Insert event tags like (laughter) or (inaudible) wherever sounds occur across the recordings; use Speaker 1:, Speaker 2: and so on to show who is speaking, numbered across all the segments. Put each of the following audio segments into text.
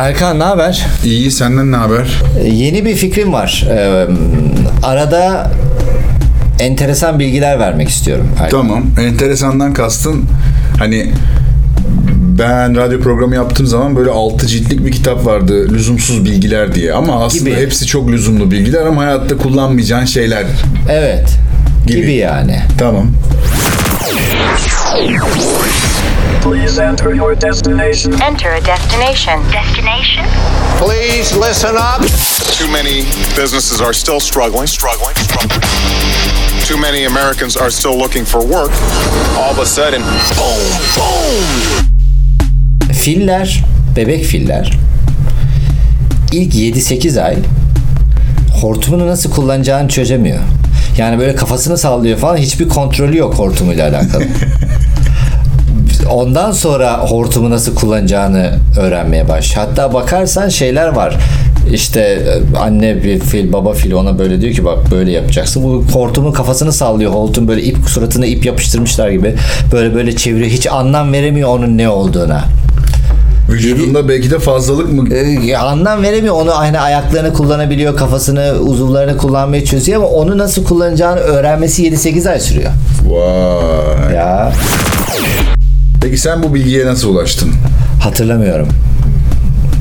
Speaker 1: Erkan ne haber?
Speaker 2: İyi senden ne haber?
Speaker 1: Ee, Yeni bir fikrim var. Ee, arada enteresan bilgiler vermek istiyorum. Erkan.
Speaker 2: Tamam. Enteresandan kastın hani ben radyo programı yaptığım zaman böyle altı ciltlik bir kitap vardı. Lüzumsuz bilgiler diye. Ama aslında
Speaker 1: Gibi.
Speaker 2: hepsi çok lüzumlu bilgiler ama hayatta kullanmayacağın şeyler.
Speaker 1: Evet. Gibi.
Speaker 2: Gibi.
Speaker 1: yani.
Speaker 2: Tamam.
Speaker 3: Please enter your destination.
Speaker 4: Enter a destination. Destination?
Speaker 5: Please listen up.
Speaker 6: Too many businesses are still struggling, struggling, struggling. Too many Americans are still looking for work. All of a sudden, boom, boom.
Speaker 1: Filler, bebek filler ilk 7-8 ay hortumunu nasıl kullanacağını çözemiyor. Yani böyle kafasını sallıyor falan hiçbir kontrolü yok hortumuyla alakalı. (laughs) Ondan sonra hortumu nasıl kullanacağını öğrenmeye baş. Hatta bakarsan şeyler var. İşte e, anne bir fil, baba fil ona böyle diyor ki bak böyle yapacaksın. Bu hortumun kafasını sallıyor. Hortum böyle ip suratına ip yapıştırmışlar gibi. Böyle böyle çeviriyor. Hiç anlam veremiyor onun ne olduğuna.
Speaker 2: Vücudunda belki de fazlalık mı?
Speaker 1: Ee, anlam veremiyor. Onu aynı ayaklarını kullanabiliyor, kafasını, uzuvlarını kullanmaya çözüyor ama onu nasıl kullanacağını öğrenmesi 7-8 ay sürüyor.
Speaker 2: Vay.
Speaker 1: Ya
Speaker 2: Peki sen bu bilgiye nasıl ulaştın?
Speaker 1: hatırlamıyorum.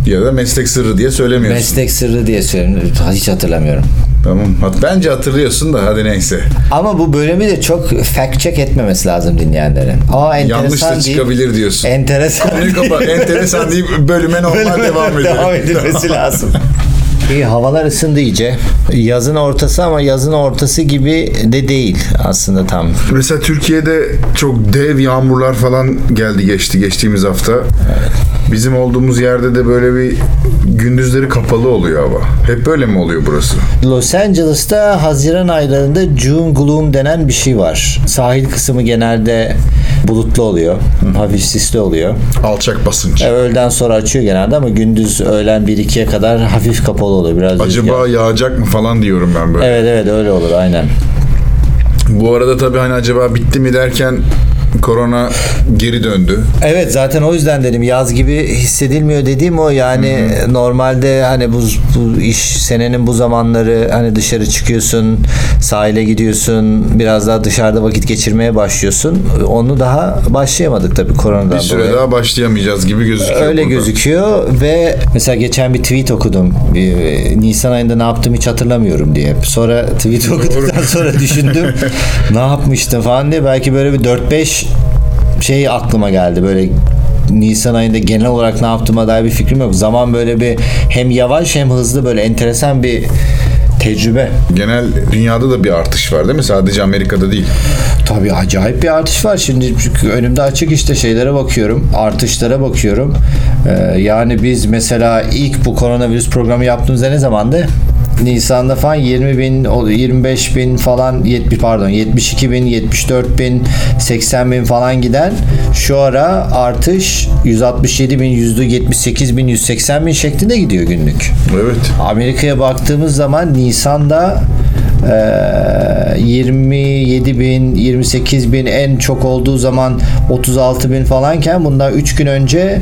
Speaker 2: Ya da meslek sırrı diye söylemiyorsun.
Speaker 1: Meslek sırrı diye söylüyorum. Hiç hatırlamıyorum.
Speaker 2: Tamam. Bence hatırlıyorsun da hadi neyse.
Speaker 1: Ama bu bölümü de çok fact check etmemesi lazım dinleyenlerin. Aa enteresan
Speaker 2: Yanlış da
Speaker 1: deyip-
Speaker 2: çıkabilir diyorsun.
Speaker 1: Enteresan.
Speaker 2: Konuyu kapat. (laughs) Enteresan deyip bölüme normal devam edelim.
Speaker 1: devam edilmesi lazım. (laughs) İyi havalar ısındı iyice. Yazın ortası ama yazın ortası gibi de değil aslında tam.
Speaker 2: Mesela Türkiye'de çok dev yağmurlar falan geldi geçti geçtiğimiz hafta. Bizim olduğumuz yerde de böyle bir gündüzleri kapalı oluyor hava. Hep böyle mi oluyor burası?
Speaker 1: Los Angeles'ta Haziran aylarında June Gloom denen bir şey var. Sahil kısmı genelde bulutlu oluyor. Hafif sisli oluyor.
Speaker 2: Alçak basınç.
Speaker 1: E, öğleden sonra açıyor genelde ama gündüz öğlen 1-2'ye kadar hafif kapalı oluyor. Biraz
Speaker 2: Acaba
Speaker 1: rüzgar.
Speaker 2: yağacak mı falan diyorum ben böyle.
Speaker 1: Evet evet öyle olur aynen.
Speaker 2: Bu arada tabii hani acaba bitti mi derken korona geri döndü.
Speaker 1: Evet zaten o yüzden dedim yaz gibi hissedilmiyor dediğim o yani normalde hani bu, bu iş senenin bu zamanları hani dışarı çıkıyorsun sahile gidiyorsun biraz daha dışarıda vakit geçirmeye başlıyorsun onu daha başlayamadık tabii koronadan
Speaker 2: Bir süre
Speaker 1: dolayı.
Speaker 2: daha başlayamayacağız gibi gözüküyor.
Speaker 1: Öyle
Speaker 2: burada.
Speaker 1: gözüküyor ve mesela geçen bir tweet okudum. E, Nisan ayında ne yaptım hiç hatırlamıyorum diye. Sonra tweet okuduktan sonra düşündüm. (laughs) ne yapmıştım falan diye. Belki böyle bir 4-5 şey aklıma geldi. Böyle Nisan ayında genel olarak ne yaptığıma dair bir fikrim yok. Zaman böyle bir hem yavaş hem hızlı böyle enteresan bir tecrübe.
Speaker 2: Genel dünyada da bir artış var değil mi? Sadece Amerika'da değil.
Speaker 1: Tabii acayip bir artış var. Şimdi çünkü önümde açık işte şeylere bakıyorum. Artışlara bakıyorum. Ee, yani biz mesela ilk bu koronavirüs programı yaptığımızda ne zamandı? Nisan'da falan 20 bin, o 25 bin falan, 70 pardon 72 bin, 74 bin, 80 bin falan giden şu ara artış 167 bin, %78 bin, 180 bin şeklinde gidiyor günlük.
Speaker 2: Evet.
Speaker 1: Amerika'ya baktığımız zaman Nisan'da eee, 27 bin, 28 bin en çok olduğu zaman 36 bin falanken bundan 3 gün önce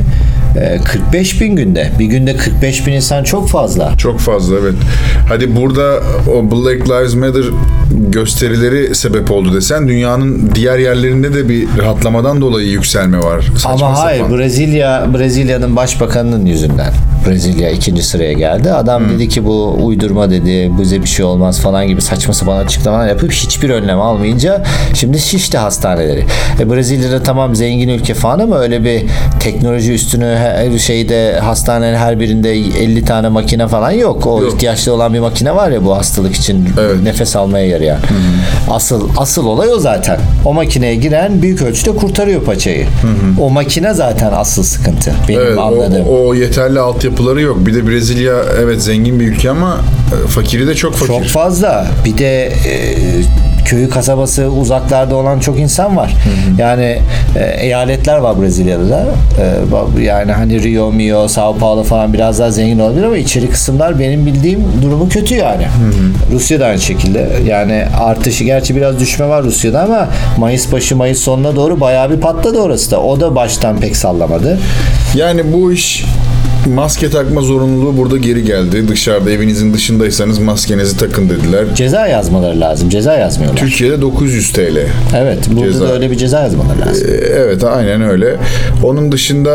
Speaker 1: 45 bin günde. Bir günde 45 bin insan çok fazla.
Speaker 2: Çok fazla evet. Hadi burada o Black Lives Matter gösterileri sebep oldu desen dünyanın diğer yerlerinde de bir rahatlamadan dolayı yükselme var. Saçma
Speaker 1: Ama hayır
Speaker 2: sapan.
Speaker 1: Brezilya Brezilya'nın başbakanının yüzünden. Brezilya ikinci sıraya geldi. Adam dedi ki bu uydurma dedi. Bize bir şey olmaz falan gibi saçma sapan açıklamalar yapıp hiçbir önlem almayınca şimdi şişti hastaneleri. E, Brezilya'da tamam zengin ülke falan ama öyle bir teknoloji üstünü her şeyde hastanenin her birinde 50 tane makine falan yok. O
Speaker 2: Yok.
Speaker 1: ihtiyaçlı olan bir makine var ya bu hastalık için
Speaker 2: Evet.
Speaker 1: nefes almaya yarayan. Asıl asıl olay o zaten. O makineye giren büyük ölçüde kurtarıyor paçayı. O makine zaten asıl sıkıntı. Benim
Speaker 2: Evet,
Speaker 1: anladığım.
Speaker 2: o, o yeterli altyapıları yok. Bir de Brezilya evet zengin bir ülke ama e, fakiri de çok fakir.
Speaker 1: Çok fazla. Bir de e, köyü kasabası uzaklarda olan çok insan var. Yani e, eyaletler var Brezilya'da da. E, yani hani Rio, Mio, Sao Paulo falan biraz daha zengin olabilir ama içeri kısımlar benim bildiğim durumu kötü yani. Rusya da aynı şekilde. Yani artışı gerçi biraz düşme var Rusya'da ama Mayıs başı Mayıs sonuna doğru bayağı bir patladı orası da. O da baştan pek sallamadı.
Speaker 2: Yani bu iş maske takma zorunluluğu burada geri geldi. Dışarıda evinizin dışındaysanız maskenizi takın dediler.
Speaker 1: Ceza yazmaları lazım. Ceza yazmıyorlar.
Speaker 2: Türkiye'de 900 TL.
Speaker 1: Evet. Burada
Speaker 2: Ceza.
Speaker 1: da öyle bir ceza yazmaları lazım.
Speaker 2: Evet aynen öyle. Onun dışında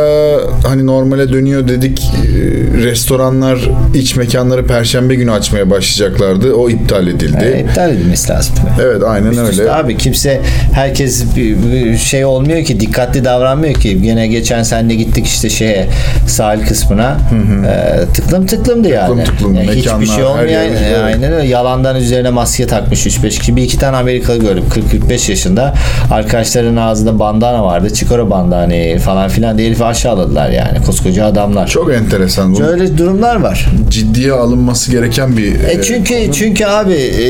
Speaker 2: hani normale dönüyor dedik. Ee, Restoranlar, iç mekanları perşembe günü açmaya başlayacaklardı. O iptal edildi.
Speaker 1: E, iptal edilmesi lazım.
Speaker 2: Evet aynen
Speaker 1: Üst
Speaker 2: öyle.
Speaker 1: Abi kimse herkes bir, bir şey olmuyor ki dikkatli davranmıyor ki. Gene geçen senle gittik işte şeye sahil kısmına. E, tıklım tıklımdı yani.
Speaker 2: Tıklım tıklım.
Speaker 1: Yani hiçbir
Speaker 2: Mekanlar,
Speaker 1: şey
Speaker 2: her
Speaker 1: olmayan aynen öyle. Yalandan üzerine maske takmış 3-5 kişi. Bir iki tane Amerikalı gördüm 40-45 yaşında. Arkadaşların ağzında bandana vardı. Çıkar o bandanayı falan filan diye herifi aşağıladılar yani. Koskoca adamlar.
Speaker 2: Çok enteresan. Bu
Speaker 1: Öyle durumlar var.
Speaker 2: ciddiye alınması gereken bir
Speaker 1: E çünkü çünkü abi e,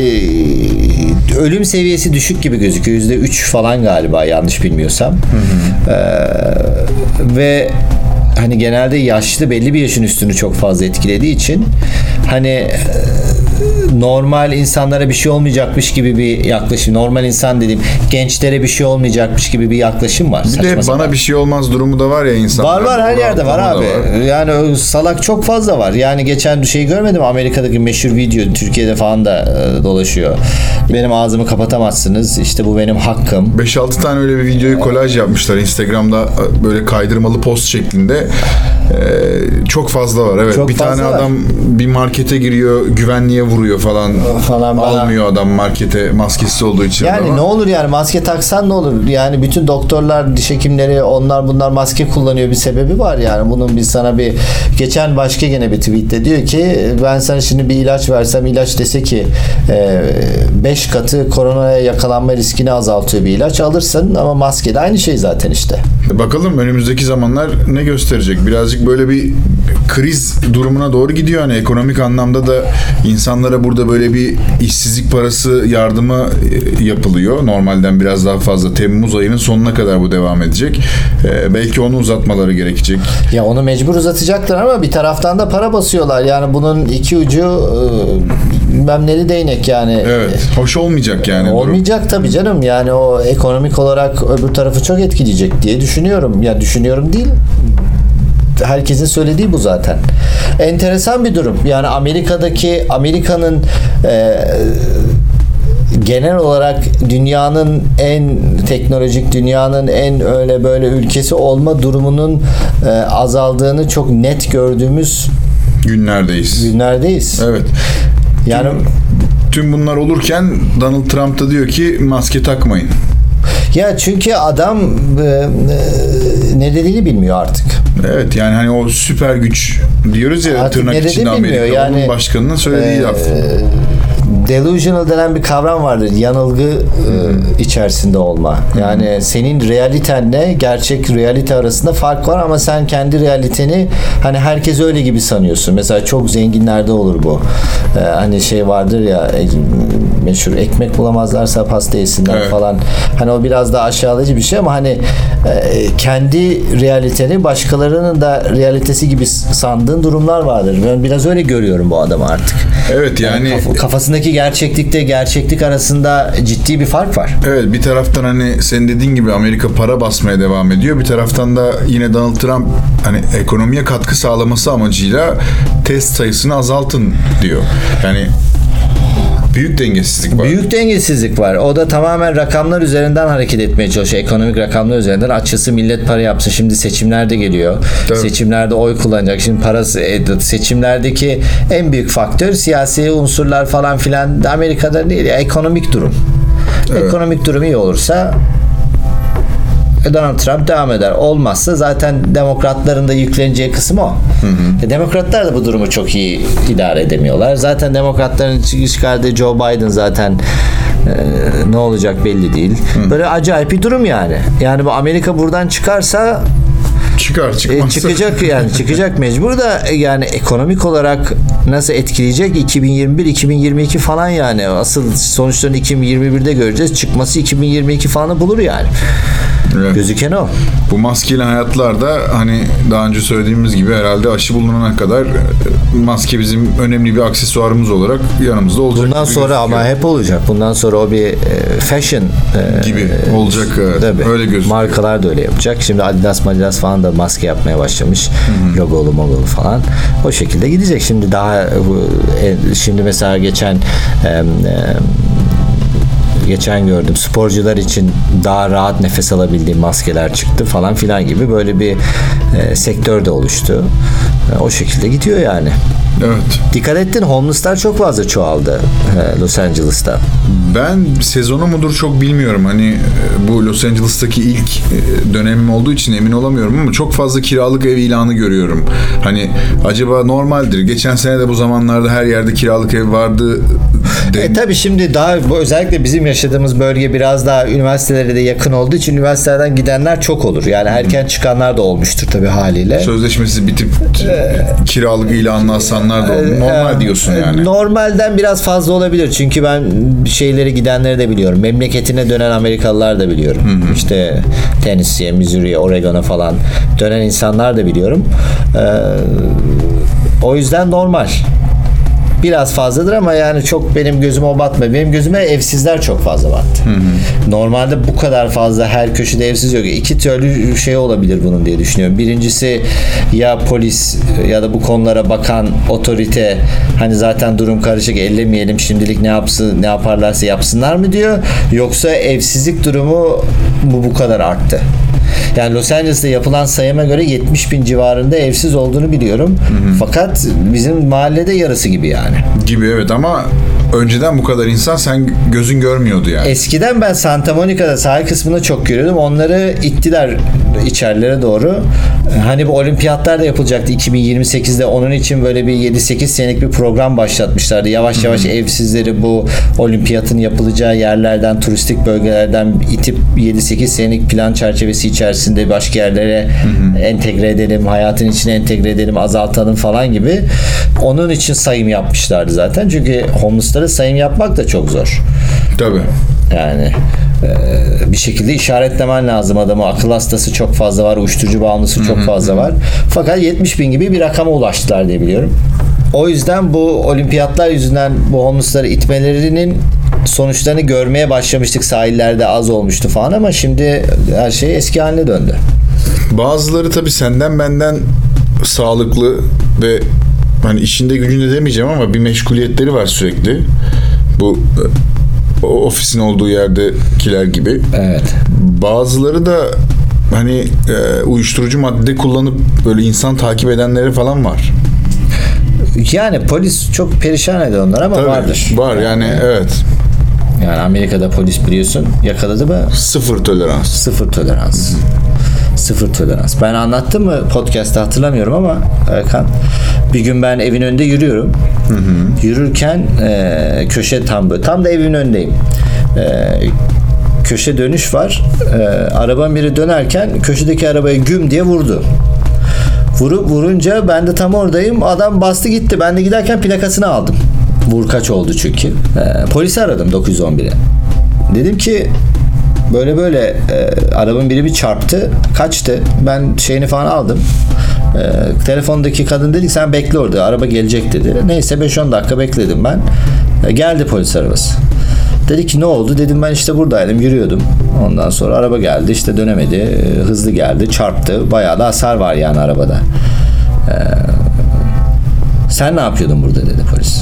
Speaker 1: ölüm seviyesi düşük gibi gözüküyor. Yüzde üç falan galiba yanlış bilmiyorsam. E, ve hani genelde yaşlı belli bir yaşın üstünü çok fazla etkilediği için hani e, normal insanlara bir şey olmayacakmış gibi bir yaklaşım. Normal insan dediğim gençlere bir şey olmayacakmış gibi bir yaklaşım var.
Speaker 2: bir de bana
Speaker 1: sapan.
Speaker 2: bir şey olmaz durumu da var ya insanlar.
Speaker 1: Var var her yerde var abi.
Speaker 2: var.
Speaker 1: Yani salak çok fazla var. Yani geçen şeyi görmedim Amerika'daki meşhur video Türkiye'de falan da e, dolaşıyor. Benim ağzımı kapatamazsınız. İşte bu benim hakkım.
Speaker 2: 5-6 tane öyle bir videoyu kolaj yapmışlar Instagram'da e, böyle kaydırmalı post şeklinde. Ee, çok fazla var. Evet.
Speaker 1: Çok
Speaker 2: bir tane
Speaker 1: var.
Speaker 2: adam bir markete giriyor, güvenliğe vuruyor falan.
Speaker 1: Falan bana-
Speaker 2: Almıyor adam markete maskesiz olduğu için.
Speaker 1: Yani
Speaker 2: ama.
Speaker 1: ne olur yani maske taksan ne olur? Yani bütün doktorlar, diş hekimleri onlar bunlar maske kullanıyor bir sebebi var yani. Bunun bir sana bir geçen başka gene bir tweette diyor ki ben sana şimdi bir ilaç versem ilaç dese ki 5 katı koronaya yakalanma riskini azaltıyor bir ilaç alırsın ama maske de aynı şey zaten işte.
Speaker 2: Bakalım önümüzdeki zamanlar ne gösterecek? Birazcık böyle bir kriz durumuna doğru gidiyor. Hani ekonomik anlamda da insanlara burada böyle bir işsizlik parası yardımı e, yapılıyor. Normalden biraz daha fazla. Temmuz ayının sonuna kadar bu devam edecek. Ee, belki onu uzatmaları gerekecek.
Speaker 1: Ya onu mecbur uzatacaklar ama bir taraftan da para basıyorlar. Yani bunun iki ucu e, bilmem neli değnek yani.
Speaker 2: Evet. Hoş olmayacak yani. durum.
Speaker 1: Olmayacak tabii canım. Yani o ekonomik olarak öbür tarafı çok etkileyecek diye düşünüyorum. Ya düşünüyorum değil. Herkesin söylediği bu zaten. Enteresan bir durum. Yani Amerika'daki Amerika'nın e, genel olarak dünyanın en teknolojik, dünyanın en öyle böyle ülkesi olma durumunun e, azaldığını çok net gördüğümüz
Speaker 2: Günlerdeyiz.
Speaker 1: günlerdeyiz.
Speaker 2: Evet.
Speaker 1: Yani
Speaker 2: Tüm bunlar olurken Donald Trump da diyor ki maske takmayın.
Speaker 1: ya çünkü adam e, e, ne dediğini bilmiyor artık.
Speaker 2: Evet yani hani o süper güç diyoruz ya
Speaker 1: Artık
Speaker 2: tırnak içinde
Speaker 1: bilmiyor.
Speaker 2: Amerika.
Speaker 1: Yani,
Speaker 2: başkanının söylediği
Speaker 1: e,
Speaker 2: laf.
Speaker 1: Delusional denen bir kavram vardır. Yanılgı e, içerisinde olma. Yani senin realitenle gerçek realite arasında fark var ama sen kendi realiteni hani herkes öyle gibi sanıyorsun. Mesela çok zenginlerde olur bu. E, hani şey vardır ya e, meşhur ekmek bulamazlarsa pasta yesinler
Speaker 2: Evet.
Speaker 1: falan. Hani o biraz daha aşağılayıcı bir şey ama hani e, kendi realiteni başkalarının da realitesi gibi sandığın durumlar vardır. Ben biraz öyle görüyorum bu adamı artık.
Speaker 2: Evet yani
Speaker 1: Kaf- kafasındaki gerçeklikte gerçeklik arasında ciddi bir fark var.
Speaker 2: Evet bir taraftan hani senin dediğin gibi Amerika para basmaya devam ediyor. Bir taraftan da yine Donald Trump hani ekonomiye katkı sağlaması amacıyla test sayısını azaltın diyor. Yani büyük dengesizlik var.
Speaker 1: Büyük dengesizlik var. O da tamamen rakamlar üzerinden hareket etmeye çalışıyor. Ekonomik rakamlar üzerinden. Açısı millet para yapsın. Şimdi seçimler de geliyor.
Speaker 2: Tabii.
Speaker 1: Seçimlerde oy kullanacak. Şimdi parası e, seçimlerdeki en büyük faktör siyasi unsurlar falan filan da Amerika'da değil ekonomik durum. Ekonomik durum iyi olursa Donald Trump devam eder. Olmazsa zaten demokratların da yükleneceği kısım o. E, Demokratlar da bu durumu çok iyi idare edemiyorlar. Zaten demokratların çıkardığı Joe Biden zaten e, ne olacak belli değil. Böyle acayip bir durum yani. Yani bu Amerika buradan çıkarsa
Speaker 2: Çıkar
Speaker 1: e,
Speaker 2: çıkmaz.
Speaker 1: çıkacak yani çıkacak (laughs) mecbur da e, yani ekonomik olarak nasıl etkileyecek 2021 2022 falan yani asıl sonuçlarını 2021'de göreceğiz çıkması 2022 falanı bulur yani
Speaker 2: Evet.
Speaker 1: gözüken o
Speaker 2: Bu maskeli hayatlarda hani daha önce söylediğimiz gibi herhalde aşı bulunana kadar e, maske bizim önemli bir aksesuarımız olarak yanımızda olacak.
Speaker 1: bundan sonra ama
Speaker 2: gözüküyor.
Speaker 1: hep olacak bundan sonra o bir e, fashion e,
Speaker 2: gibi olacak evet.
Speaker 1: Tabii.
Speaker 2: öyle gözüküyor.
Speaker 1: Markalar da öyle yapacak. Şimdi Adidas, Adidas falan da maske yapmaya başlamış. Logolu mogolu falan. O şekilde gidecek. Şimdi daha bu- e, şimdi mesela geçen geçen gördüm sporcular için daha rahat nefes alabildiğim maskeler çıktı falan filan gibi böyle bir e, sektör de oluştu. E, o şekilde gidiyor yani.
Speaker 2: Evet.
Speaker 1: Dikkat ettin homeless'lar çok fazla çoğaldı e, Los Angeles'ta.
Speaker 2: Ben sezonu mudur çok bilmiyorum. Hani e, bu Los Angeles'taki ilk e, dönemim olduğu için emin olamıyorum ama çok fazla kiralık ev ilanı görüyorum. Hani acaba normaldir. Geçen sene de bu zamanlarda her yerde kiralık ev vardı. De,
Speaker 1: E tabi şimdi daha bu özellikle bizim yaşadığımız bölge biraz daha üniversitelere de yakın olduğu için üniversitelerden gidenler çok olur. Yani erken çıkanlar da olmuştur tabi haliyle.
Speaker 2: sözleşmesi bitip kiralık ilanına asanlar da oldu. Normal diyorsun
Speaker 1: E,
Speaker 2: yani.
Speaker 1: Normalden biraz fazla olabilir. Çünkü ben şeyleri gidenleri de biliyorum. Memleketine dönen Amerikalılar da biliyorum. İşte Tennessee'ye, Missouri'ye, Oregon'a falan dönen insanlar da biliyorum. Ee, o yüzden normal. Biraz fazladır ama yani çok benim gözüme o batmıyor. Benim gözüme evsizler çok fazla battı. Normalde bu kadar fazla her köşede evsiz yok. İki türlü şey olabilir bunun diye düşünüyorum. Birincisi ya polis ya da bu konulara bakan otorite hani zaten durum karışık ellemeyelim şimdilik ne yapsın ne yaparlarsa yapsınlar mı diyor. Yoksa evsizlik durumu bu bu kadar arttı. Yani Los Angeles'ta yapılan sayıma göre 70 bin civarında evsiz olduğunu biliyorum. Fakat bizim mahallede yarısı gibi yani.
Speaker 2: Gibi evet ama önceden bu kadar insan sen gözün görmüyordu yani.
Speaker 1: Eskiden ben Santa Monica'da sahil kısmında çok görüyordum. Onları ittiler içerilere doğru. Hani bu olimpiyatlar da yapılacaktı 2028'de. Onun için böyle bir 7-8 senelik bir program başlatmışlardı. Yavaş yavaş evsizleri bu olimpiyatın yapılacağı yerlerden, turistik bölgelerden itip 7-8 senelik plan çerçevesi içerisinde başka yerlere entegre edelim, hayatın içine entegre edelim, azaltalım falan gibi. Onun için sayım yapmışlardı zaten. Çünkü homeless'lara sayım yapmak da çok zor.
Speaker 2: Tabii.
Speaker 1: Yani bir şekilde işaretlemen lazım adamı. Akıl hastası çok fazla var, uyuşturucu bağımlısı çok fazla var. Fakat 70 bin gibi bir rakama ulaştılar diye biliyorum. O yüzden bu olimpiyatlar yüzünden bu homeless'ları itmelerinin sonuçlarını görmeye başlamıştık. Sahillerde az olmuştu falan ama şimdi her şey eski haline döndü.
Speaker 2: Bazıları tabii senden benden sağlıklı ve hani işinde gücünde demeyeceğim ama bir meşguliyetleri var sürekli. Bu ofisin olduğu yerdekiler gibi.
Speaker 1: Evet.
Speaker 2: Bazıları da hani e, uyuşturucu madde kullanıp böyle insan takip edenleri falan var.
Speaker 1: Yani polis çok perişan ediyor onlar ama
Speaker 2: Tabii,
Speaker 1: vardır.
Speaker 2: Var yani evet.
Speaker 1: Yani Amerika'da polis biliyorsun yakaladı mı
Speaker 2: Sıfır tolerans.
Speaker 1: Sıfır tolerans. Sıfır tolerans. Ben anlattım mı podcast'ta hatırlamıyorum ama Erkan bir gün ben evin önünde yürüyorum. Yürürken e, köşe tam böyle tam da evin önündeyim. E, köşe dönüş var. E, arabanın biri dönerken köşedeki arabaya güm diye vurdu. Vurup vurunca ben de tam oradayım. Adam bastı gitti. Ben de giderken plakasını aldım. Vur kaç oldu çünkü. Ee, polisi aradım 911'e. Dedim ki böyle böyle e, arabanın biri bir çarptı. Kaçtı. Ben şeyini falan aldım. E, telefondaki kadın dedi ki sen bekle orada. Araba gelecek dedi. Neyse 5-10 dakika bekledim ben. E, geldi polis arabası. Dedi ki ne oldu? Dedim ben işte buradaydım yürüyordum. Ondan sonra araba geldi işte dönemedi. e, Hızlı geldi çarptı. Bayağı da hasar var yani arabada. Ee, sen ne yapıyordun burada dedi polis.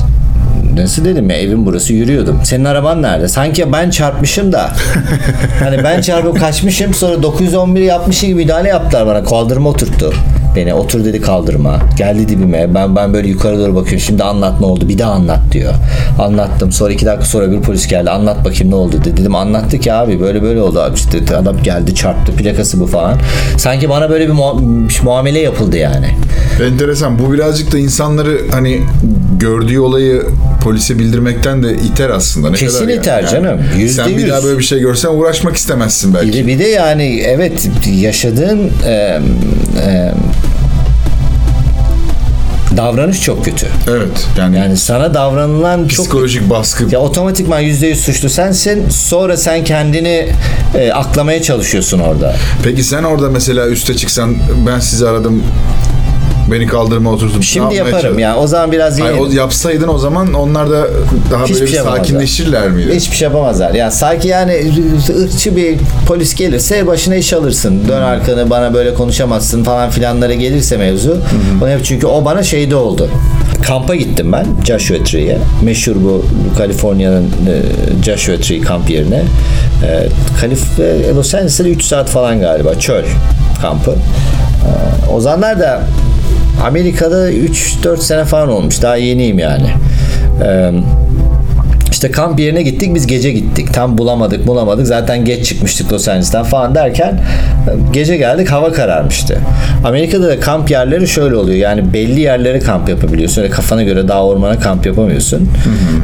Speaker 1: Nasıl dedim ya evim burası yürüyordum. Senin araban nerede? Sanki ben çarpmışım da. (laughs) hani ben çarpıp kaçmışım sonra 911 yapmışım gibi müdahale yaptılar bana. Kaldırıma oturttu beni. Otur dedi kaldırıma. Geldi dibime. Ben ben böyle yukarı doğru bakıyorum. Şimdi anlat ne oldu? Bir daha anlat diyor. Anlattım. Sonra iki dakika sonra bir polis geldi. Anlat bakayım ne oldu dedi. Dedim anlattı ki abi böyle böyle oldu abi. İşte adam geldi çarptı plakası bu falan. Sanki bana böyle bir muam- muamele yapıldı yani.
Speaker 2: Enteresan. Bu birazcık da insanları hani gördüğü olayı polise bildirmekten de iter aslında. Ne
Speaker 1: Kesin
Speaker 2: kadar yani.
Speaker 1: iter
Speaker 2: Yani
Speaker 1: canım. Yüzde
Speaker 2: Sen bir daha böyle bir şey görsen uğraşmak istemezsin belki.
Speaker 1: Bir de, bir de yani evet yaşadığın e, e, davranış çok kötü.
Speaker 2: Evet. Yani,
Speaker 1: Yani sana davranılan çok
Speaker 2: psikolojik baskı.
Speaker 1: ya otomatikman yüzde yüz suçlu sensin. Sonra sen kendini e, aklamaya çalışıyorsun orada.
Speaker 2: Peki sen orada mesela üste çıksan ben sizi aradım Beni kaldırma oturtup.
Speaker 1: Şimdi yaparım ya. O zaman biraz
Speaker 2: Hayır,
Speaker 1: yeğenim.
Speaker 2: o yapsaydın o zaman onlar da daha
Speaker 1: Hiçbir
Speaker 2: böyle
Speaker 1: şey yapamazlar.
Speaker 2: sakinleşirler miydi?
Speaker 1: Hiçbir şey yapamazlar. Yani sanki yani ırkçı bir polis gelirse başına iş alırsın. Dön arkanı bana böyle konuşamazsın falan filanlara gelirse mevzu. Onu hep çünkü o bana şeyde oldu. Kampa gittim ben Joshua Tree'ye. Meşhur bu Kaliforniya'nın e, Joshua Tree kamp yerine. E, Kalif e, Los Angeles'ta 3 saat falan galiba çöl kampı. E, o zamanlar da Amerika'da 3-4 sene falan olmuş. Daha yeniyim yani. Eee işte kamp yerine gittik biz gece gittik. Tam bulamadık bulamadık. Zaten geç çıkmıştık Los Angeles'tan falan derken gece geldik hava kararmıştı. Amerika'da da kamp yerleri şöyle oluyor. Yani belli yerlere kamp yapabiliyorsun. Öyle kafana göre dağ ormana kamp yapamıyorsun.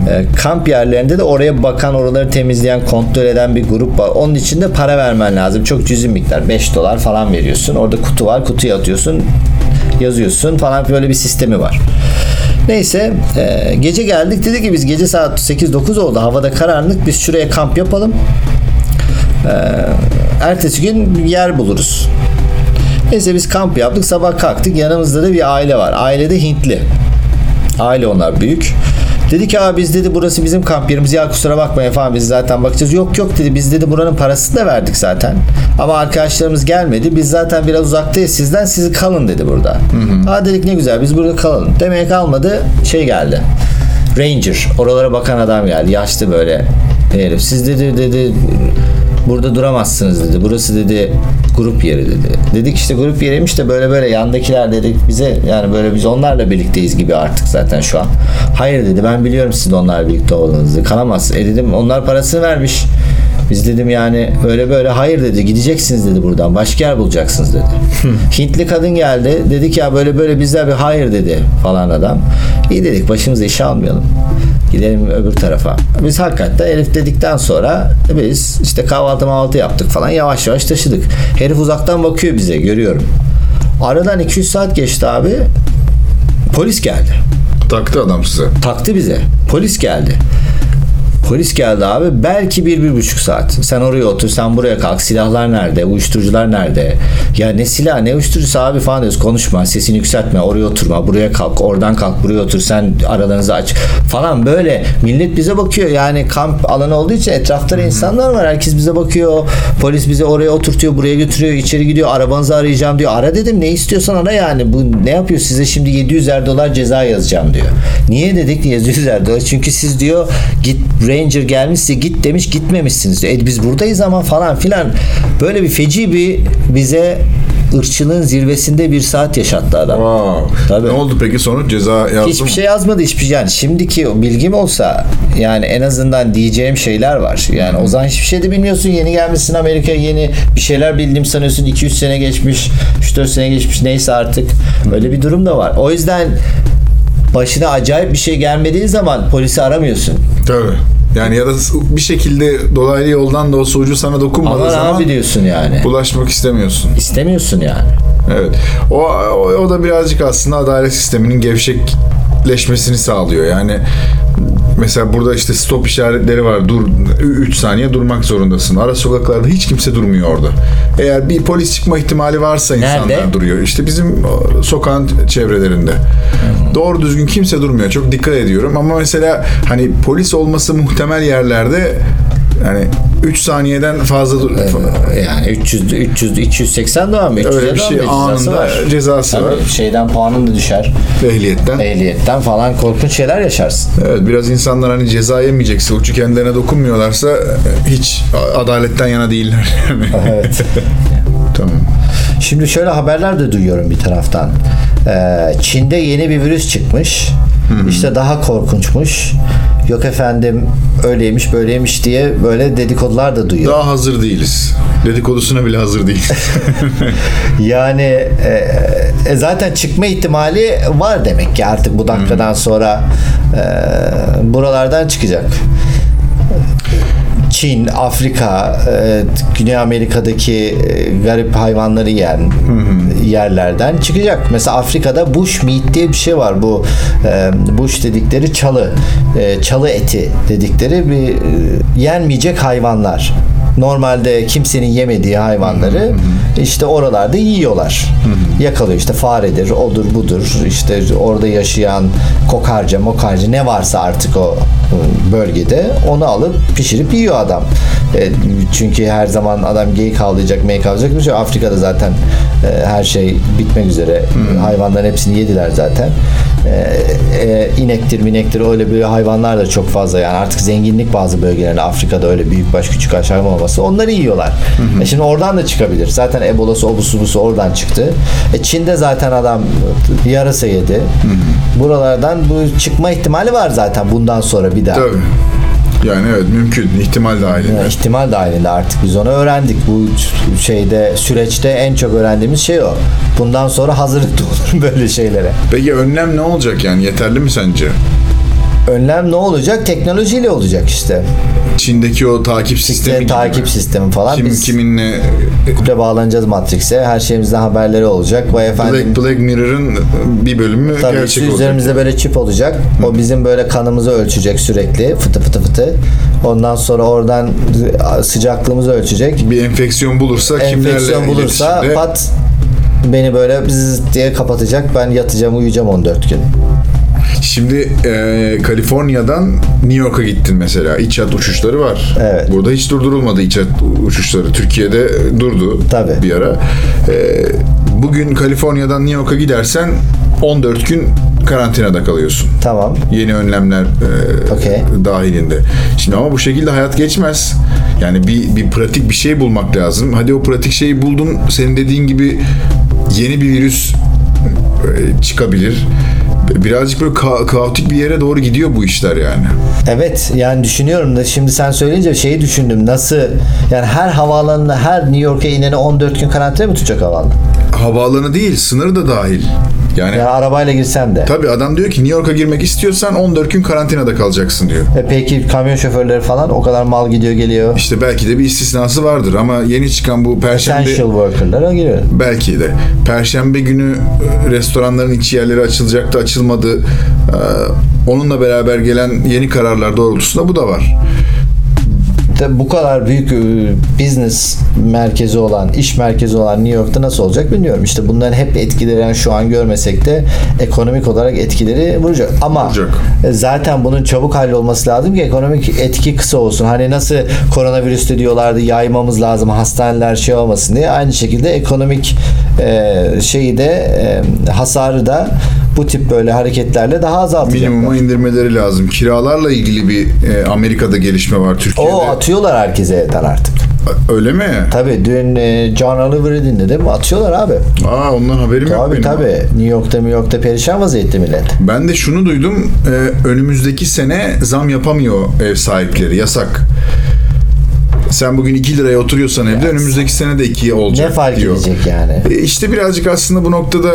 Speaker 1: Ee, kamp yerlerinde de oraya bakan oraları temizleyen kontrol eden bir grup var. Onun için de para vermen lazım. Çok cüzi miktar. 5 dolar falan veriyorsun. Orada kutu var. Kutuya atıyorsun. Yazıyorsun falan böyle bir sistemi var. Neyse e, gece geldik dedi ki biz gece saat 8-9 oldu havada karanlık biz şuraya kamp yapalım. E, ertesi gün yer buluruz. Neyse biz kamp yaptık sabah kalktık yanımızda da bir aile var. Ailede Hintli. Aile onlar büyük. Dedi ki abi biz dedi burası bizim kamp yerimiz ya kusura bakmayın falan biz zaten bakacağız. Yok yok dedi biz dedi buranın parasını da verdik zaten. Ama arkadaşlarımız gelmedi. Biz zaten biraz uzaktayız sizden siz kalın dedi burada. Ha dedik ne güzel biz burada kalalım. Demeye kalmadı şey geldi. Ranger oralara bakan adam geldi. Yaşlı böyle herif. Siz dedi dedi burada duramazsınız dedi. Burası dedi grup yeri dedi. Dedik işte grup yeriymiş de böyle böyle yandakiler dedik bize yani böyle biz onlarla birlikteyiz gibi artık zaten şu an. Hayır dedi ben biliyorum sizin onlarla birlikte olduğunuzu. Kalamazsın. E dedim onlar parasını vermiş. Biz dedim yani böyle böyle hayır dedi gideceksiniz dedi buradan başka yer bulacaksınız dedi. Hintli kadın geldi dedi ki ya böyle böyle bizler bir hayır dedi falan adam. İyi dedik başımıza iş almayalım. Gidelim öbür tarafa. Biz hakikaten herif dedikten sonra biz işte kahvaltı mahvaltı yaptık falan yavaş yavaş taşıdık. Herif uzaktan bakıyor bize görüyorum. Aradan 200 saat geçti abi. Polis geldi.
Speaker 2: Taktı adam size.
Speaker 1: Taktı bize. Polis geldi. Polis geldi abi. Belki bir, bir buçuk saat. Sen oraya otur, sen buraya kalk. Silahlar nerede? Uyuşturucular nerede? Ya ne silah, ne uyuşturucusu abi falan diyoruz. Konuşma, sesini yükseltme, oraya oturma, buraya kalk, oradan kalk, buraya otur, sen aralarınızı aç falan böyle. Millet bize bakıyor. Yani kamp alanı olduğu için etrafta insanlar var. Herkes bize bakıyor. Polis bize oraya oturtuyor, buraya götürüyor, içeri gidiyor. Arabanızı arayacağım diyor. Ara dedim ne istiyorsan ara yani. Bu ne yapıyor? Size şimdi 700'er dolar ceza yazacağım diyor. Niye dedik 700'er dolar? Çünkü siz diyor git Ranger gelmişse git demiş gitmemişsiniz diyor. E biz buradayız ama falan filan. Böyle bir feci bir bize ırkçılığın zirvesinde bir saat yaşattı adam.
Speaker 2: Wow.
Speaker 1: Tabii.
Speaker 2: Ne oldu peki sonuç? Ceza yazdı
Speaker 1: Hiçbir
Speaker 2: mı?
Speaker 1: şey yazmadı hiçbir şey. Yani şimdiki bilgim olsa yani en azından diyeceğim şeyler var. Yani o zaman hiçbir şey de bilmiyorsun. Yeni gelmişsin Amerika'ya yeni bir şeyler bildim sanıyorsun. 2-3 sene geçmiş, 3-4 sene geçmiş neyse artık. Öyle bir durum da var. O yüzden başına acayip bir şey gelmediği zaman polisi aramıyorsun.
Speaker 2: Tabii. Yani ya da bir şekilde dolaylı yoldan da olsa ucu sana dokunmadığı
Speaker 1: Aman
Speaker 2: zaman
Speaker 1: abi diyorsun yani.
Speaker 2: bulaşmak istemiyorsun.
Speaker 1: İstemiyorsun yani.
Speaker 2: Evet. O, o, o da birazcık aslında adalet sisteminin gevşekleşmesini sağlıyor. Yani mesela burada işte stop işaretleri var. Dur 3 saniye durmak zorundasın. Ara sokaklarda hiç kimse durmuyor orada. Eğer bir polis çıkma ihtimali varsa insanlar
Speaker 1: Nerede?
Speaker 2: duruyor. İşte bizim o, sokağın çevrelerinde. Doğru düzgün kimse durmuyor. Çok dikkat ediyorum ama mesela hani polis olması muhtemel yerlerde yani 3 saniyeden fazla dur-
Speaker 1: Yani 300 300 280 dolar mı? 300
Speaker 2: Öyle bir şey
Speaker 1: mı? Cezası
Speaker 2: anında
Speaker 1: var.
Speaker 2: cezası
Speaker 1: Tabii,
Speaker 2: var.
Speaker 1: Şeyden puanın da düşer.
Speaker 2: ehliyetten.
Speaker 1: Ehliyetten falan korkunç şeyler yaşarsın.
Speaker 2: Evet biraz insanlar hani ceza yemeyecekse, uçu kendilerine dokunmuyorlarsa hiç adaletten yana değiller.
Speaker 1: Evet. (laughs)
Speaker 2: tamam.
Speaker 1: Şimdi şöyle haberler de duyuyorum bir taraftan. Ee, Çin'de yeni bir virüs çıkmış. İşte daha korkunçmuş. Yok efendim öyleymiş böyleymiş diye böyle dedikodular da duyuyor.
Speaker 2: Daha hazır değiliz. Dedikodusuna bile hazır değiliz. (laughs)
Speaker 1: Yani e, e, zaten çıkma ihtimali var demek ki artık bu dakikadan sonra e, buralardan çıkacak. Çin, Afrika, e, Güney Amerika'daki e, garip hayvanları yiyen yerlerden çıkacak. Mesela Afrika'da bush meat diye bir şey var. Bu e, bush dedikleri çalı, e, çalı eti dedikleri bir e, yenmeyecek hayvanlar. Normalde kimsenin yemediği hayvanları işte oralarda yiyorlar. Yakalıyor işte faredir, odur budur. işte orada yaşayan kokarca, mokarca ne varsa artık o e, bölgede onu alıp pişirip yiyor adam. E, çünkü her zaman adam geyik avlayacak, meyik avlayacak. Bir şey. Afrika'da zaten e, her şey bitmek üzere. Hayvanların hepsini yediler zaten. E, e, inektir, minektir öyle bir hayvanlar da çok fazla yani artık zenginlik bazı bölgelerde Afrika'da öyle büyük baş küçük aşağı olması onları yiyorlar. E şimdi oradan da çıkabilir. Zaten Ebola'sı obusu busu oradan çıktı. E Çin'de zaten adam yarasa yedi. Buralardan bu çıkma ihtimali var zaten bundan sonra bir daha.
Speaker 2: Tabii. Yani evet mümkün. ihtimal dahilinde.
Speaker 1: Ya, ihtimal dahilinde artık biz onu öğrendik. Bu şeyde süreçte en çok öğrendiğimiz şey o. Bundan sonra hazırlıklı olun (laughs) böyle şeylere.
Speaker 2: Peki önlem ne olacak yani? Yeterli mi sence?
Speaker 1: Önlem ne olacak? Teknolojiyle olacak işte.
Speaker 2: Çin'deki o takip sistemi
Speaker 1: İşte takip
Speaker 2: mi?
Speaker 1: sistemi falan.
Speaker 2: Kim
Speaker 1: Biz
Speaker 2: kiminle
Speaker 1: Kuple bağlanacağız Matrix'e. Her şeyimizden haberleri olacak. Bu efendim
Speaker 2: Black, Black Mirror'ın bir bölümü
Speaker 1: Tabii
Speaker 2: gerçek olacak.
Speaker 1: üzerimizde böyle çip olacak. O bizim böyle kanımızı ölçecek sürekli. Fıtı fıtı fıtı. Ondan sonra oradan sıcaklığımızı ölçecek.
Speaker 2: Bir enfeksiyon bulursa kimlerle
Speaker 1: Enfeksiyon bulursa
Speaker 2: iletişimde?
Speaker 1: pat beni böyle bzzz diye kapatacak. Ben yatacağım uyuyacağım 14 gün.
Speaker 2: Şimdi e, Kaliforniya'dan New York'a gittin mesela. İç hat uçuşları var.
Speaker 1: Evet.
Speaker 2: Burada hiç durdurulmadı iç hat uçuşları. Türkiye'de durdu
Speaker 1: Tabii.
Speaker 2: bir ara. E, bugün Kaliforniya'dan New York'a gidersen 14 gün karantinada kalıyorsun.
Speaker 1: Tamam.
Speaker 2: Yeni önlemler e,
Speaker 1: Okey.
Speaker 2: dahilinde. Şimdi ama bu şekilde hayat geçmez. Yani bir, bir pratik bir şey bulmak lazım. Hadi o pratik şeyi buldun. Senin dediğin gibi yeni bir virüs çıkabilir. Birazcık böyle ka- kaotik bir yere doğru gidiyor bu işler yani.
Speaker 1: Evet yani düşünüyorum da şimdi sen söyleyince şeyi düşündüm. Nasıl yani her havaalanına her New York'a inene 14 gün karantina mı tutacak havaalanı?
Speaker 2: Havaalanı değil, sınır da dahil. Yani
Speaker 1: Yani arabayla girsem de.
Speaker 2: tabii adam diyor ki New York'a girmek istiyorsan 14 gün karantinada kalacaksın diyor.
Speaker 1: E peki kamyon şoförleri falan o kadar mal gidiyor geliyor.
Speaker 2: İşte belki de bir istisnası vardır ama yeni çıkan bu perşembe
Speaker 1: Essential worker'lara giriyor.
Speaker 2: Belki de. Perşembe günü e, restoranların iç yerleri açılacaktı, açılmadı. Ee, Onunla beraber gelen yeni kararlar doğrultusunda bu da var.
Speaker 1: Tabii bu kadar büyük e, business merkezi olan, iş merkezi olan New York'ta nasıl olacak bilmiyorum. İşte bunların hep etkileri yani şu an görmesek de ekonomik olarak etkileri vuracak. Ama
Speaker 2: Vuracak.
Speaker 1: e, zaten bunun çabuk hallolması lazım ki ekonomik etki kısa olsun. Hani nasıl koronavirüste diyorlardı yaymamız lazım hastaneler şey olmasın diye. Aynı şekilde ekonomik e, şeyi de e, hasarı da bu tip böyle hareketlerle daha azaltacaklar.
Speaker 2: Minimuma indirmeleri lazım. Kiralarla ilgili bir e, Amerika'da gelişme var Türkiye'de.
Speaker 1: O atıyorlar herkese evden artık.
Speaker 2: Öyle mi?
Speaker 1: Tabii dün e, John Oliver'ı dinledim. Atıyorlar abi.
Speaker 2: Aa ondan haberim yok
Speaker 1: Tabii
Speaker 2: benim.
Speaker 1: tabii. New York'ta New York'ta perişan vaziyette millet.
Speaker 2: Ben de şunu duydum. e, önümüzdeki sene zam yapamıyor ev sahipleri. Yasak. Sen bugün 2 liraya oturuyorsan evde önümüzdeki sene de 2'ye olacak
Speaker 1: Ne fark
Speaker 2: diyor.
Speaker 1: edecek yani?
Speaker 2: E, İşte birazcık aslında bu noktada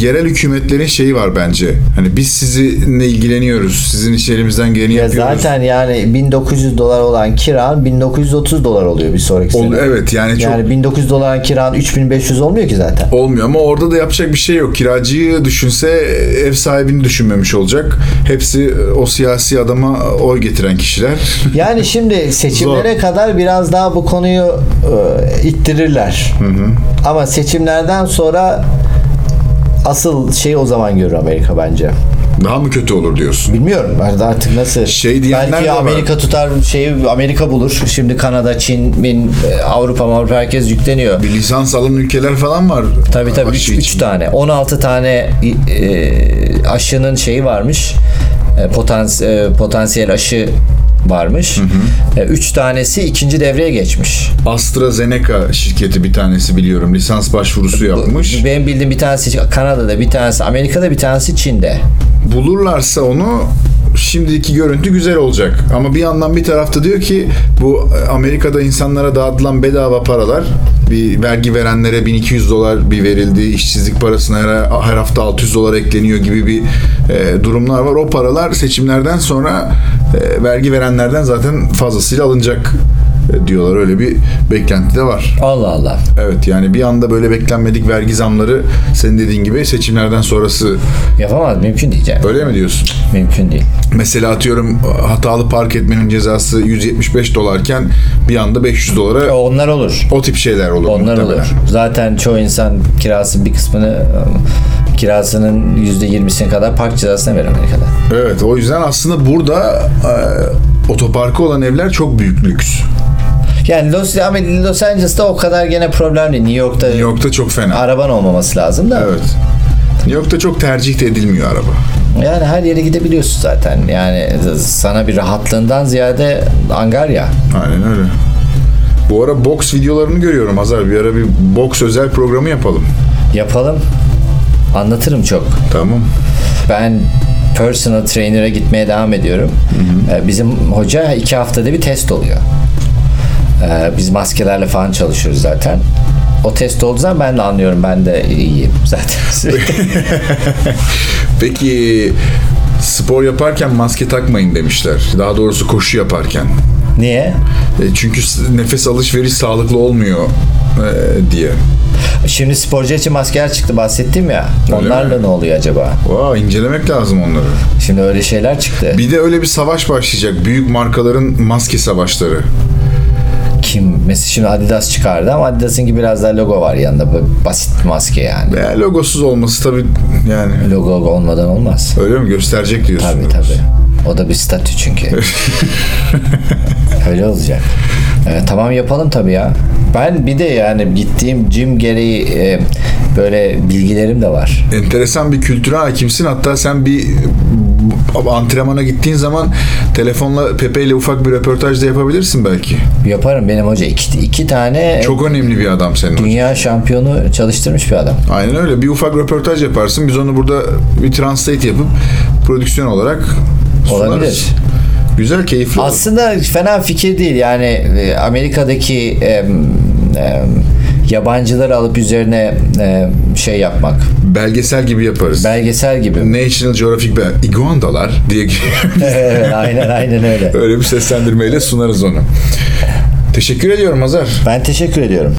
Speaker 2: yerel hükümetlerin şeyi var bence. Hani biz sizinle ilgileniyoruz. Sizin iş elimizden geleni
Speaker 1: Ya
Speaker 2: yapıyoruz.
Speaker 1: zaten yani 1900 dolar olan kiran 1930 dolar oluyor bir sonraki
Speaker 2: Ol-
Speaker 1: sene.
Speaker 2: evet yani çok
Speaker 1: Yani 1900 dolar kiran 3500 olmuyor ki zaten.
Speaker 2: olmuyor ama orada da yapacak bir şey yok. Kiracıyı düşünse ev sahibini düşünmemiş olacak. Hepsi o siyasi adama oy getiren kişiler.
Speaker 1: Yani şimdi seçimlere kadar biraz daha bu konuyu e, ittirirler. Ama seçimlerden sonra asıl şey o zaman görür Amerika bence.
Speaker 2: Daha mı kötü olur diyorsun?
Speaker 1: Bilmiyorum artık nasıl.
Speaker 2: Şey diyenler
Speaker 1: Belki
Speaker 2: de var.
Speaker 1: Amerika tutar şeyi Amerika bulur. Şimdi Kanada, Çin, Min, e, Avrupa, Avrupa herkes yükleniyor.
Speaker 2: Bir lisans alan ülkeler falan var.
Speaker 1: Tabii tabii 3
Speaker 2: aşı için.
Speaker 1: tane. 16 tane e, aşının şeyi varmış. E, potans, e, potansiyel aşı varmış. 3 tanesi ikinci devreye geçmiş.
Speaker 2: AstraZeneca şirketi bir tanesi biliyorum. Lisans başvurusu yapmış.
Speaker 1: Benim bildiğim bir tanesi Kanada'da, bir tanesi Amerika'da, bir tanesi Çin'de.
Speaker 2: Bulurlarsa onu şimdiki görüntü güzel olacak. Ama bir yandan bir tarafta diyor ki bu Amerika'da insanlara dağıtılan bedava paralar bir vergi verenlere 1200 dolar bir verildi. işsizlik parasına her, her hafta 600 dolar ekleniyor gibi bir e, durumlar var. O paralar seçimlerden sonra e, vergi verenlerden zaten fazlasıyla alınacak e, diyorlar. Öyle bir beklenti de var.
Speaker 1: Allah Allah.
Speaker 2: Evet yani bir anda böyle beklenmedik vergi zamları senin dediğin gibi seçimlerden sonrası
Speaker 1: Yapamaz. Mümkün diyeceğim.
Speaker 2: öyle mi diyorsun?
Speaker 1: Mümkün değil.
Speaker 2: Mesela atıyorum hatalı park etmenin cezası 175 dolarken bir anda 500 dolara
Speaker 1: Onlar olur.
Speaker 2: o tip şeyler olur.
Speaker 1: Onlar
Speaker 2: muhtemelen.
Speaker 1: olur. Zaten çoğu insan kirası bir kısmını e, kirasının %20'sine kadar park cezasına verir Amerika'da.
Speaker 2: Evet o yüzden aslında burada e, otoparkı olan evler çok büyük lüks.
Speaker 1: Yani Los, Los Angeles'ta o kadar gene problem değil. New York'ta
Speaker 2: New York'ta çok fena.
Speaker 1: araban olmaması lazım da.
Speaker 2: Evet. New York'ta çok tercih de edilmiyor araba.
Speaker 1: Yani her yere gidebiliyorsun zaten. Yani sana bir rahatlığından ziyade Angarya.
Speaker 2: Aynen öyle. Bu ara boks videolarını görüyorum Hazar. Bir ara bir boks özel programı yapalım.
Speaker 1: Yapalım. Anlatırım çok.
Speaker 2: Tamam.
Speaker 1: Ben personal trainer'a gitmeye devam ediyorum. Ee, Bizim hoca iki haftada bir test oluyor. Ee, Biz maskelerle falan çalışıyoruz zaten. O test olduğu zaman ben de anlıyorum. Ben de iyiyim (laughs) zaten. (laughs)
Speaker 2: Peki spor yaparken maske takmayın demişler. Daha doğrusu koşu yaparken.
Speaker 1: Niye?
Speaker 2: E, Çünkü nefes alışveriş sağlıklı olmuyor e, diye.
Speaker 1: Şimdi sporcu için maskeler çıktı bahsettim ya. Onlarla
Speaker 2: mi?
Speaker 1: ne oluyor acaba?
Speaker 2: Vay incelemek lazım onları.
Speaker 1: Şimdi öyle şeyler çıktı.
Speaker 2: Bir de öyle bir savaş başlayacak. Büyük markaların maske savaşları.
Speaker 1: Kim? Mesela şimdi Adidas çıkardı ama Adidas'ınki biraz daha logo var yanında. Böyle basit maske yani.
Speaker 2: Veya logosuz olması tabii yani
Speaker 1: Logo olmadan olmaz.
Speaker 2: öyle mi gösterecek diyorsun.
Speaker 1: Tabii tabii. O da bir statü çünkü. (laughs) Öyle olacak. Evet, tamam yapalım tabii ya. Ben bir de yani gittiğim gym gereği e, böyle bilgilerim de var.
Speaker 2: Enteresan bir kültüre hakimsin. Hatta sen bir antrenmana gittiğin zaman telefonla Pepe ile ufak bir röportaj da yapabilirsin belki.
Speaker 1: Yaparım benim hoca iki, iki tane
Speaker 2: Çok önemli bir adam senin.
Speaker 1: dünya şampiyonu çalıştırmış bir adam.
Speaker 2: Aynen öyle. Bir ufak röportaj yaparsın. Biz onu burada bir translate yapıp prodüksiyon olarak sunarız.
Speaker 1: Olabilir.
Speaker 2: Güzel, keyifli.
Speaker 1: Aslında fena fikir değil. Yani e, Amerika'daki em, em, yabancıları alıp üzerine e, şey yapmak.
Speaker 2: Belgesel gibi yaparız.
Speaker 1: Belgesel gibi.
Speaker 2: National Geographic be- iguandalar diye (laughs)
Speaker 1: evet, aynen aynen öyle.
Speaker 2: öyle bir seslendirmeyle sunarız onu. Teşekkür ediyorum Hazar.
Speaker 1: Ben teşekkür ediyorum.